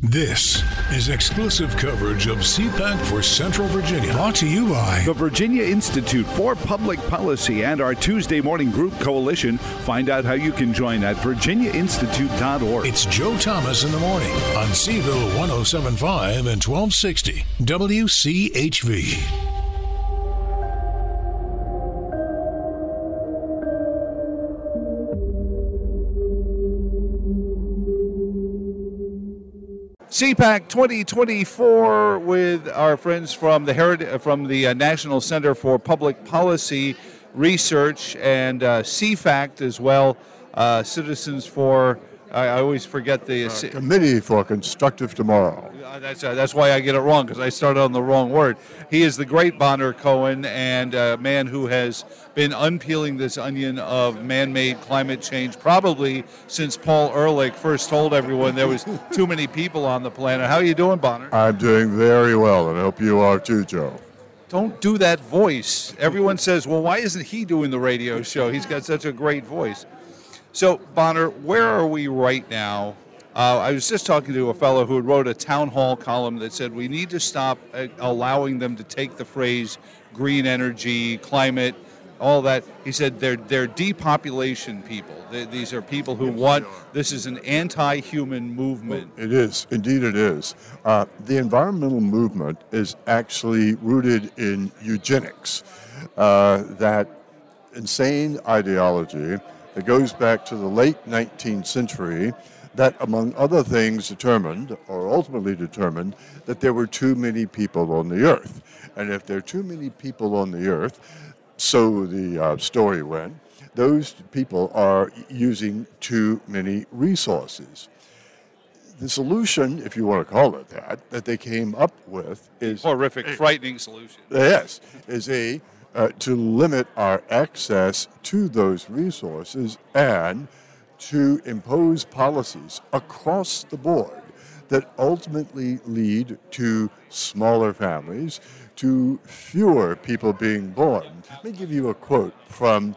This is exclusive coverage of CPAC for Central Virginia. Brought to you by the Virginia Institute for Public Policy and our Tuesday morning group coalition. Find out how you can join at virginiainstitute.org. It's Joe Thomas in the morning on Seville 1075 and 1260 WCHV. CPAC 2024 with our friends from the Herit- from the uh, National Center for Public Policy Research and uh, CFACT as well, uh, Citizens for I, I always forget the uh, Committee for Constructive Tomorrow. Uh, that's uh, that's why I get it wrong because I started on the wrong word. He is the great Bonner Cohen and a man who has been unpeeling this onion of man-made climate change probably since Paul Ehrlich first told everyone there was too many people on the planet. How are you doing, Bonner? I'm doing very well, and I hope you are too, Joe. Don't do that voice. Everyone says, "Well, why isn't he doing the radio show? He's got such a great voice." So, Bonner, where are we right now? Uh, I was just talking to a fellow who wrote a town hall column that said we need to stop uh, allowing them to take the phrase green energy, climate, all that. He said they're they're depopulation people. They, these are people who want. This is an anti-human movement. It is indeed. It is. Uh, the environmental movement is actually rooted in eugenics. Uh, that insane ideology that goes back to the late 19th century that, among other things, determined, or ultimately determined, that there were too many people on the earth. And if there are too many people on the earth, so the uh, story went, those people are using too many resources. The solution, if you want to call it that, that they came up with is horrific, frightening solution. Yes, is a uh, to limit our access to those resources and to impose policies across the board that ultimately lead to smaller families, to fewer people being born. Let me give you a quote from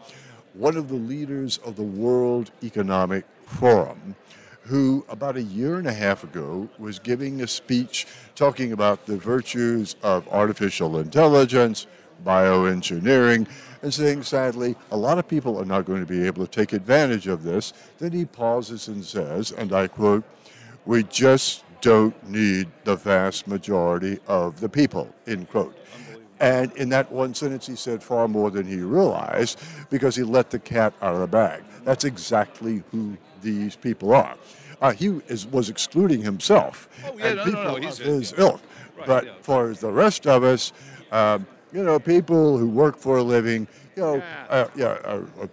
one of the leaders of the World Economic Forum, who about a year and a half ago was giving a speech talking about the virtues of artificial intelligence, bioengineering, and saying, sadly, a lot of people are not going to be able to take advantage of this. Then he pauses and says, and I quote, we just don't need the vast majority of the people, end quote. And in that one sentence, he said far more than he realized because he let the cat out of the bag. That's exactly who these people are. Uh, he is, was excluding himself oh, yeah, and no, people no, no. of his ilk. Right, but yeah. for the rest of us, um, you know, people who work for a living, you know, yeah, uh, yeah uh, uh,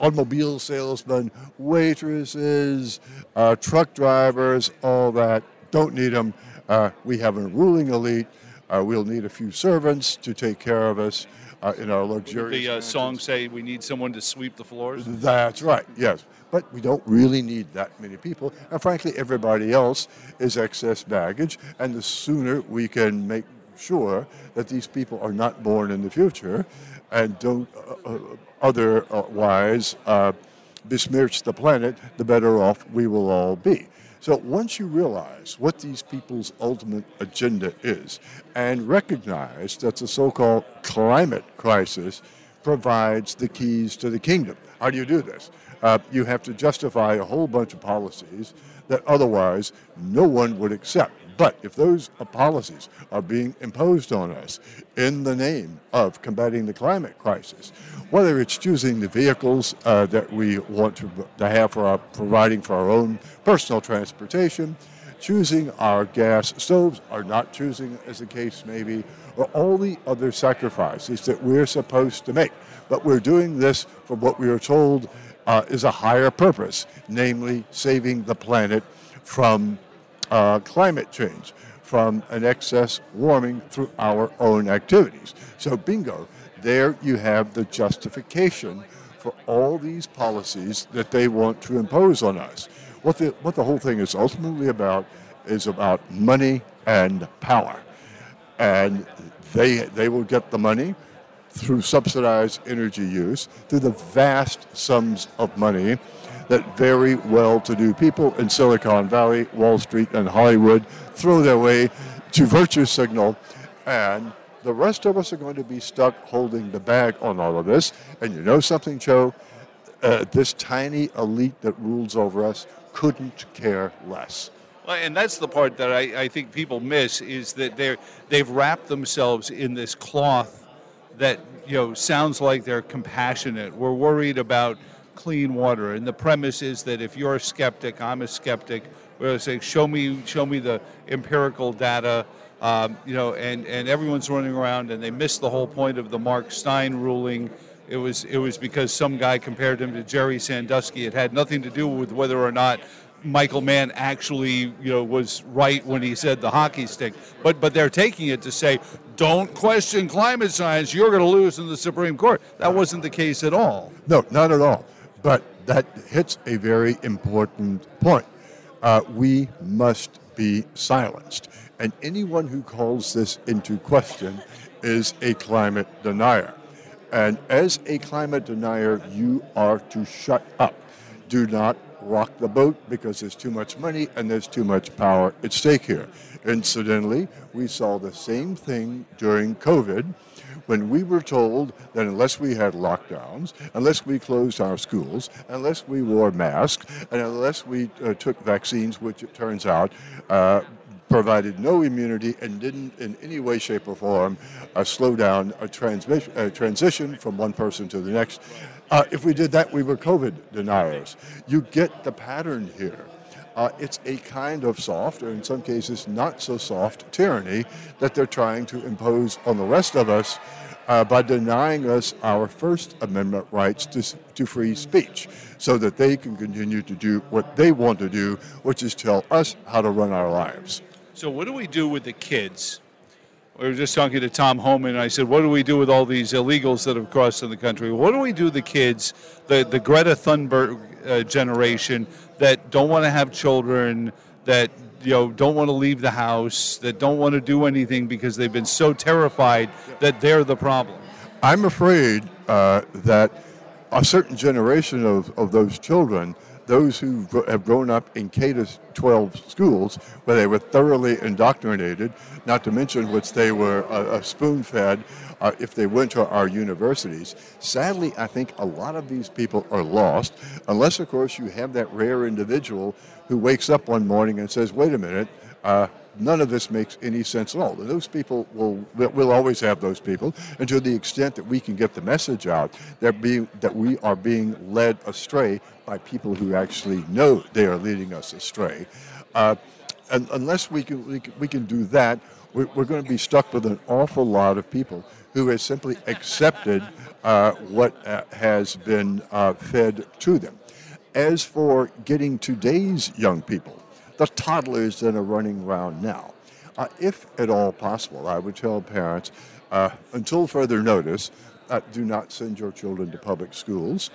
automobile salesmen, waitresses, uh, truck drivers, all that. Don't need them. Uh, we have a ruling elite. Uh, we'll need a few servants to take care of us in our luxurious. The song say we need someone to sweep the floors. That's right. Yes, but we don't really need that many people. And frankly, everybody else is excess baggage. And the sooner we can make sure that these people are not born in the future and don't uh, uh, otherwise uh, besmirch the planet, the better off we will all be. So once you realize what these people's ultimate agenda is and recognize that the so called climate crisis provides the keys to the kingdom, how do you do this? Uh, you have to justify a whole bunch of policies that otherwise no one would accept. But if those policies are being imposed on us in the name of combating the climate crisis, whether it's choosing the vehicles uh, that we want to, to have for our, providing for our own personal transportation, choosing our gas stoves, or not choosing, as the case may be, or all the other sacrifices that we're supposed to make. But we're doing this for what we are told uh, is a higher purpose, namely saving the planet from uh, climate change from an excess warming through our own activities. So, bingo, there you have the justification for all these policies that they want to impose on us. What the, what the whole thing is ultimately about is about money and power. And they, they will get the money through subsidized energy use, through the vast sums of money that very well to do people in Silicon Valley, Wall Street, and Hollywood throw their way to virtue signal. And the rest of us are going to be stuck holding the bag on all of this. And you know something, Joe? Uh, this tiny elite that rules over us couldn't care less. Well, and that's the part that I, I think people miss is that they're they've wrapped themselves in this cloth that you know sounds like they're compassionate. We're worried about clean water, and the premise is that if you're a skeptic, I'm a skeptic. We're saying, show me, show me the empirical data. Um, you know, and, and everyone's running around, and they missed the whole point of the Mark Steyn ruling. It was it was because some guy compared him to Jerry Sandusky. It had nothing to do with whether or not Michael Mann actually, you know, was right when he said the hockey stick. But but they're taking it to say, don't question climate science. You're going to lose in the Supreme Court. That wasn't the case at all. No, not at all. But that hits a very important point. Uh, we must be silenced. And anyone who calls this into question is a climate denier. And as a climate denier, you are to shut up. Do not rock the boat because there's too much money and there's too much power at stake here. Incidentally, we saw the same thing during COVID when we were told that unless we had lockdowns, unless we closed our schools, unless we wore masks, and unless we uh, took vaccines, which it turns out uh, provided no immunity and didn't in any way, shape, or form uh, slow down a transmission, uh, transition from one person to the next. Uh, if we did that, we were COVID deniers. You get the pattern here. Uh, it's a kind of soft, or in some cases not so soft, tyranny that they're trying to impose on the rest of us uh, by denying us our First Amendment rights to, to free speech so that they can continue to do what they want to do, which is tell us how to run our lives. So, what do we do with the kids? We were just talking to Tom Homan, and I said, What do we do with all these illegals that have crossed in the country? What do we do the kids, the, the Greta Thunberg uh, generation that don't want to have children, that you know don't want to leave the house, that don't want to do anything because they've been so terrified that they're the problem? I'm afraid uh, that a certain generation of, of those children those who have grown up in K 12 schools where they were thoroughly indoctrinated, not to mention which they were uh, uh spoon fed uh, if they went to our universities. Sadly, I think a lot of these people are lost, unless, of course, you have that rare individual who wakes up one morning and says, wait a minute, uh, none of this makes any sense at all. Those people will will always have those people, and to the extent that we can get the message out that being that we are being led astray by people who actually know they are leading us astray. Uh, and unless we can, we can, we can do that, we're, we're, going to be stuck with an awful lot of people who have simply accepted uh, what uh, has been uh, fed to them. As for getting today's young people, the toddlers that are running around now. Uh, if at all possible, I would tell parents, uh, until further notice, uh, do not send your children to public schools.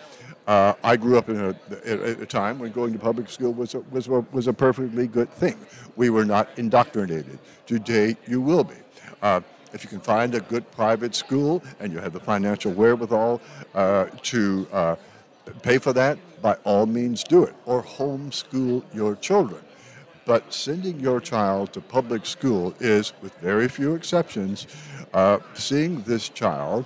Uh, I grew up in a, at a time when going to public school was a, was, a, was a perfectly good thing. We were not indoctrinated. Today, you will be. Uh, if you can find a good private school and you have the financial wherewithal uh, to pay for that, by all means do it. Or homeschool your children. But sending your child to public school is, with very few exceptions, uh, seeing this child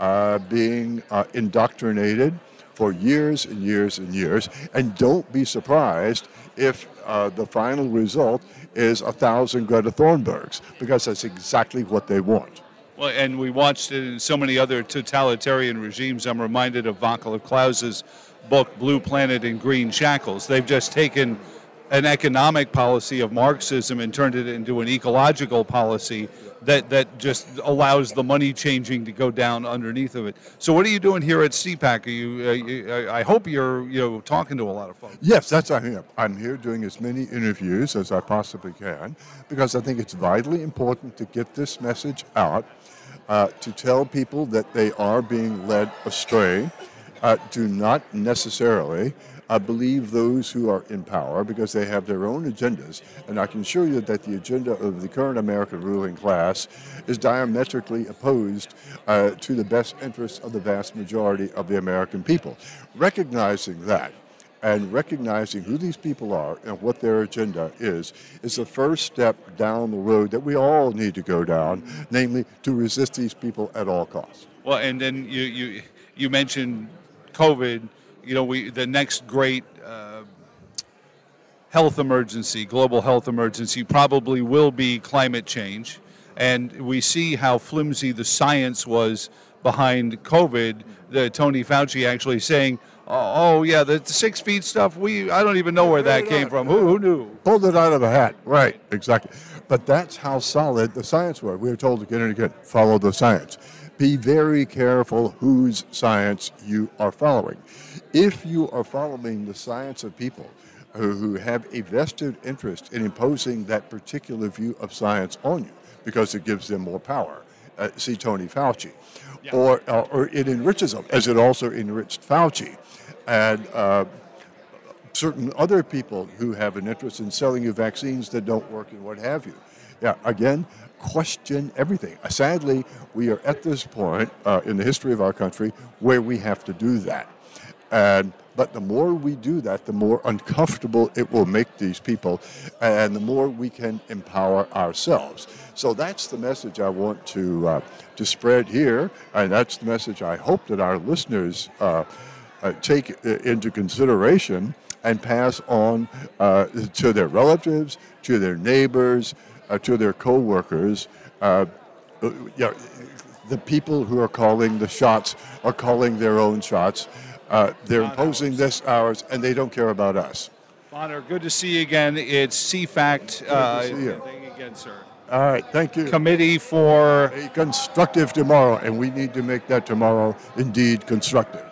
uh, being uh, indoctrinated for years and years and years. And don't be surprised if uh, the final result is a thousand Greta Thunbergs, because that's exactly what they want. Well, and we watched it in so many other totalitarian regimes. I'm reminded of Václav Klaus's book, Blue Planet in Green Shackles. They've just taken an economic policy of Marxism and turned it into an ecological policy that, that just allows the money changing to go down underneath of it. So, what are you doing here at CPAC? Are you, uh, you I hope you're you know talking to a lot of folks. Yes, that's I am. I'm here doing as many interviews as I possibly can because I think it's vitally important to get this message out uh, to tell people that they are being led astray. Uh, do not necessarily I believe those who are in power because they have their own agendas. And I can assure you that the agenda of the current American ruling class is diametrically opposed uh, to the best interests of the vast majority of the American people. Recognizing that, And recognizing who these people are and what their agenda is is the first step down the road that we all need to go down, namely to resist these people at all costs. Well, and then you you you mentioned COVID. You know, we the next great uh, health emergency, global health emergency, probably will be climate change, and we see how flimsy the science was behind COVID. The Tony Fauci actually saying. Oh, oh yeah, the six feet stuff. We I don't even know where that came from. Who, who knew? Pulled it out of a hat. Right, exactly. But that's how solid the science was. We were told again and again, follow the science be very careful whose science you are following. If you are following the science of people who, have a vested interest in imposing that particular view of science on you because it gives them more power, uh, see Tony Fauci, yeah. or, uh, or it enriches them, as it also enriched Fauci. And uh, certain other people who have an interest in selling you vaccines that don't work and what have you. Yeah, again, question everything. Uh, sadly, we are at this point uh, in the history of our country where we have to do that. And but the more we do that, the more uncomfortable it will make these people, and the more we can empower ourselves. So that's the message I want to uh, to spread here, and that's the message I hope that our listeners uh, uh, take into consideration and pass on uh, to their relatives, to their neighbors, uh, to their co-workers. Uh, uh, you know, the people who are calling the shots are calling their own shots. Uh, they're Not imposing ours. this ours, and they don't care about us. Bonner, good to see you again. It's CFACT. Uh, see you. Thank you again, sir. All right, thank you. Committee for a constructive tomorrow, and we need to make that tomorrow indeed constructive.